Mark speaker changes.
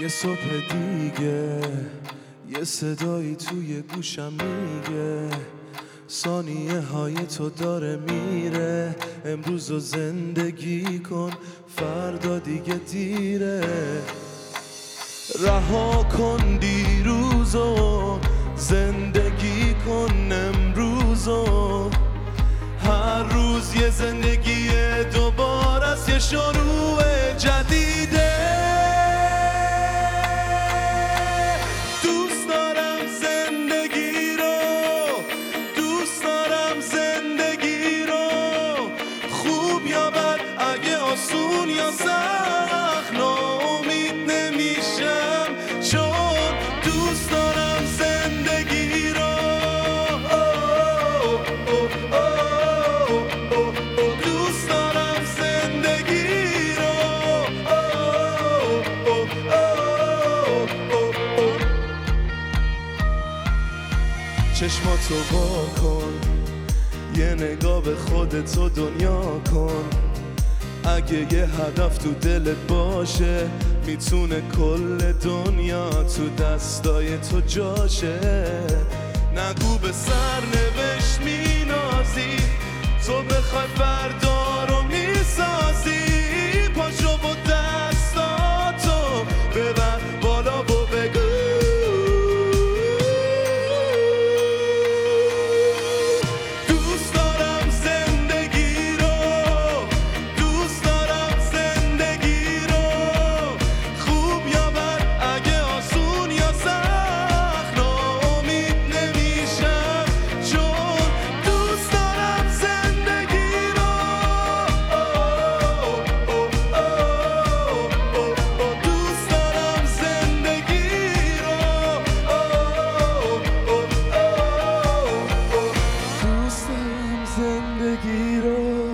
Speaker 1: یه صبح دیگه یه صدایی توی گوشم میگه. ثانیه های تو داره میره امروز رو زندگی کن فردا دیگه دیره. رها کن دیروزو زندگی کن امروزو هر روز یه زندگی دوباره است یه شروع. آسون یا سخت ناامید نمیشم. چون دوست دارم زندگی رو دوست دارم زندگی رو چشماتو وا کن. یه نگاه به خودت و دنیا کن. اگه یه هدف تو دلت باشه می‌تونه کل دنیا تو دستای تو جاشه. نگو به سر نوشت مینازی تو بخوای فردا دوست دارم زندگی رو